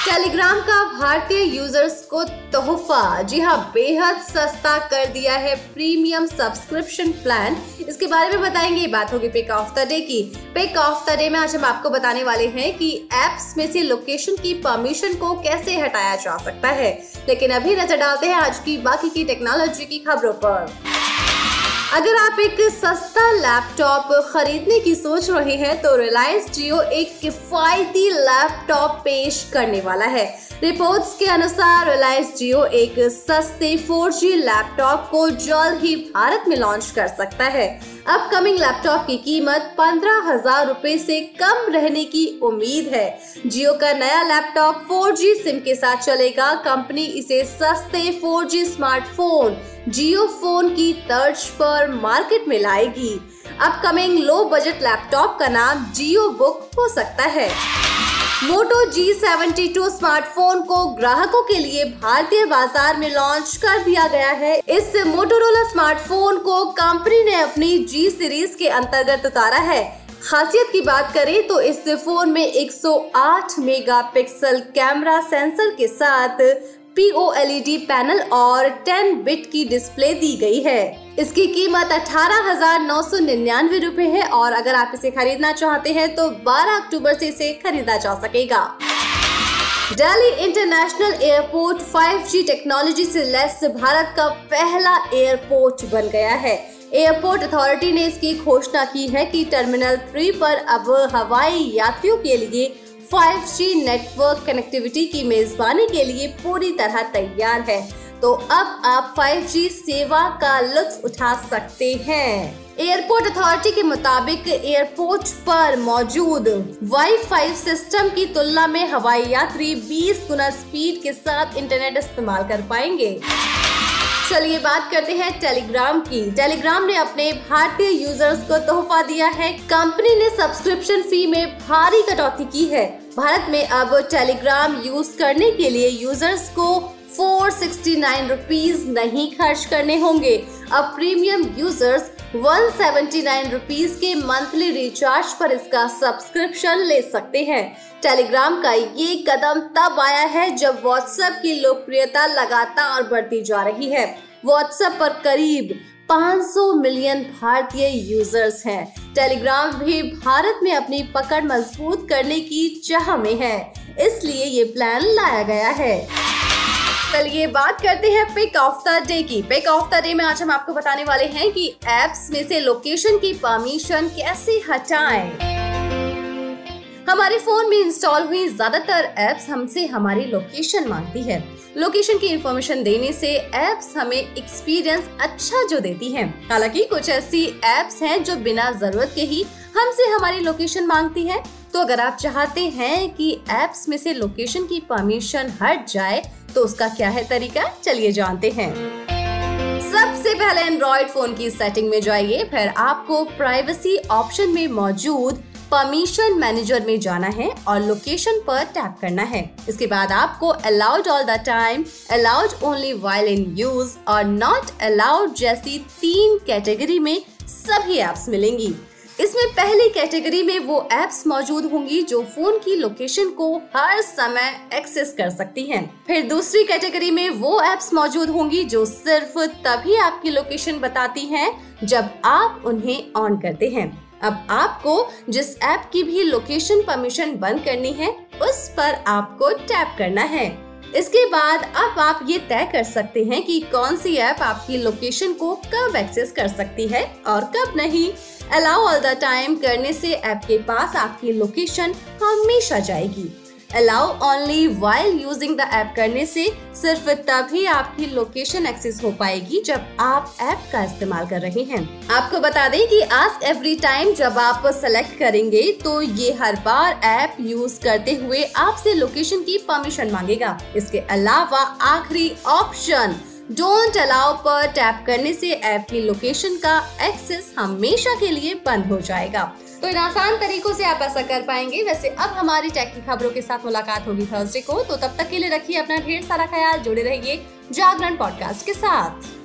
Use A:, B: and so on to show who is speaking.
A: Telegram का भारतीय users को तोहफा। जी हाँ बेहद सस्ता कर दिया है प्रीमियम सब्सक्रिप्शन प्लान इसके बारे में बताएँगे बात होगी पिक ऑफ़ द डे की। पिक ऑफ़ द डे में आज हम आपको बताने वाले हैं कि एप्स में से लोकेशन की परमिशन को कैसे हटाया जा सकता है। लेकिन अभी नज़र डालते हैं आज की बाकी की टेक्नोलॉजी की खबरों पर। अगर आप एक सस्ता लैपटॉप खरीदने की सोच रहे हैं तो रिलायंस जियो एक किफायती लैपटॉप पेश करने वाला है। रिपोर्ट्स के अनुसार रिलायंस जियो एक सस्ते 4G लैपटॉप को जल्द ही भारत में लॉन्च कर सकता है। अपकमिंग लैपटॉप की कीमत पंद्रह हज़ार रूपए से कम रहने की उम्मीद है। जियो का नया लैपटॉप 4G सिम के साथ चलेगा। कंपनी इसे सस्ते 4G स्मार्टफ़ोन जियो फ़ोन की तर्ज पर मार्केट में लाएगी। अपकमिंग लो बजट लैपटॉप का नाम जियो बुक हो सकता है। Moto G seventy two smartphone को ग्राहकों के लिए भारतीय बाज़ार में लॉन्च कर दिया गया है। इस मोटोरोला स्मार्टफ़ोन को कंपनी ने अपनी जी सीरीज़ के अंतर्गत उतारा है। खासियत की बात करें तो इस फ़ोन में 108 मेगापिक्सल कैमरा सेंसर के साथ पीओएलईडी पैनल और 10 बिट की डिस्प्ले दी गई है। इसकी कीमत अठारह हज़ार नौ सौ निन्यानवे रूपए है और अगर आप इसे खरीदना चाहते हैं तो 12 अक्टूबर से इसे खरीदा जा सकेगा। Delhi international airport 5G technology से लैस भारत का पहला एयरपोर्ट बन गया है। एयरपोर्ट अथॉरिटी ने इसकी घोषणा की है कि टर्मिनल थ्री पर अब हवाई यात्रियों के लिए 5G नेटवर्क कनेक्टिविटी की मेजबानी के लिए पूरी तरह तैयार है। तो अब आप 5G सेवा का लुत्फ उठा सकते हैं। एयरपोर्ट अथॉरिटी के मुताबिक एयरपोर्ट पर मौजूद वाईफाई सिस्टम की तुलना में हवाई यात्री 20 गुना स्पीड के साथ इंटरनेट इस्तेमाल कर पाएँगे। चलिए बात करते हैं टेलीग्राम की। टेलीग्राम ने अपने भारतीय यूज़र्स को तोहफा दिया है। कंपनी ने सब्सक्रिप्शन फ़ी में भारी कटौती की है। भारत में अब टेलीग्राम यूज़ करने के लिए यूज़र्स को फोर सिक्सटी नहीं खर्च करने होंगे। अब premium users one seventy rupees के मंथली रिचार्ज पर इसका सब्सक्रिप्शन ले सकते हैं। टेलीग्राम का ये कदम तब आया है जब व्हाट्सएप की लोकप्रियता लगातार बढ़ती जा रही है। व्हाट्सएप पर करीब 500 मिलियन भारतीय यूज़र्स हैं। टेलीग्राम भी भारत में अपनी पकड़ मज़बूत करने की चाह में है। इसलिए ये प्लान लाया गया है। चलिए बात करते हैं पिक ऑफ़ द डे की। पिक ऑफ़ द डे में आज हम आपको बताने वाले हैं कि एप्स में से लोकेशन की परमिशन कैसे हटाएँ। हमारे फ़ोन में इंस्टॉल हुई ज़्यादातर एप्स हमसे हमारी लोकेशन मांगती है। लोकेशन की इंफॉर्मेशन देने से एप्स हमें एक्सपीरियंस अच्छा जो देती हैं। हालाँकि कुछ ऐसी एप्स हैं जो बिना ज़रूरत के ही हमसे हमारी लोकेशन मांगती है। तो अगर आप चाहते हैं कि एप्स में से लोकेशन की परमिशन हट जाए तो उसका क्या है तरीका? चलिए जानते हैं। सबसे पहले एंड्रॉइड फ़ोन की सेटिंग में जाइए। फिर आपको प्राइवेसी ऑप्शन में मौजूद परमिशन मैनेजर में जाना है और लोकेशन पर टैप करना है। इसके बाद आपको allowed all the time allowed only while in use और नॉट अलाउड जैसी तीन कैटेगरी में सभी एप्स मिलेंगी। इसमें पहली कैटेगरी में वो एप्स मौजूद होंगी जो फ़ोन की लोकेशन को हर समय एक्सेस कर सकती हैं। फिर दूसरी कैटेगरी में वो एप्स मौजूद होंगी जो सिर्फ़ तभी आपकी लोकेशन बताती हैं जब आप उन्हें ऑन करते हैं। अब आपको जिस ऐप की भी लोकेशन परमिशन बंद करनी है, उस पर आपको टैप करना है। इसके बाद अब आप ये तय कर सकते हैं कि कौन सी ऐप आपकी लोकेशन को कब एक्सेस कर सकती है और कब नहीं। अलाउ ऑल द टाइम करने से ऐप के पास आपकी लोकेशन हमेशा जाएगी। Allow only while using the app करने से सिर्फ़ तभी आपकी लोकेशन एक्सेस हो पाएगी जब आप ऐप का इस्तेमाल कर रहे हैं। आपको बता दें कि आस्क एवरी टाइम जब आप सेलेक्ट करेंगे तो ये हर बार ऐप यूज़ करते हुए आपसे लोकेशन की परमिशन मांगेगा। इसके अलावा आखिरी ऑप्शन डोंट अलाउ पर टैप करने से ऐप की लोकेशन का एक्सेस हमेशा के लिए बंद हो जाएगा। तो इन आसान तरीकों से आप ऐसा कर पाएँगे। वैसे अब हमारी टेक की खबरों के साथ मुलाकात होगी थर्सडे को। तो तब तक के लिए रखिए अपना ढेर सारा ख्याल। जुड़े रहिए जागरण पॉडकास्ट के साथ।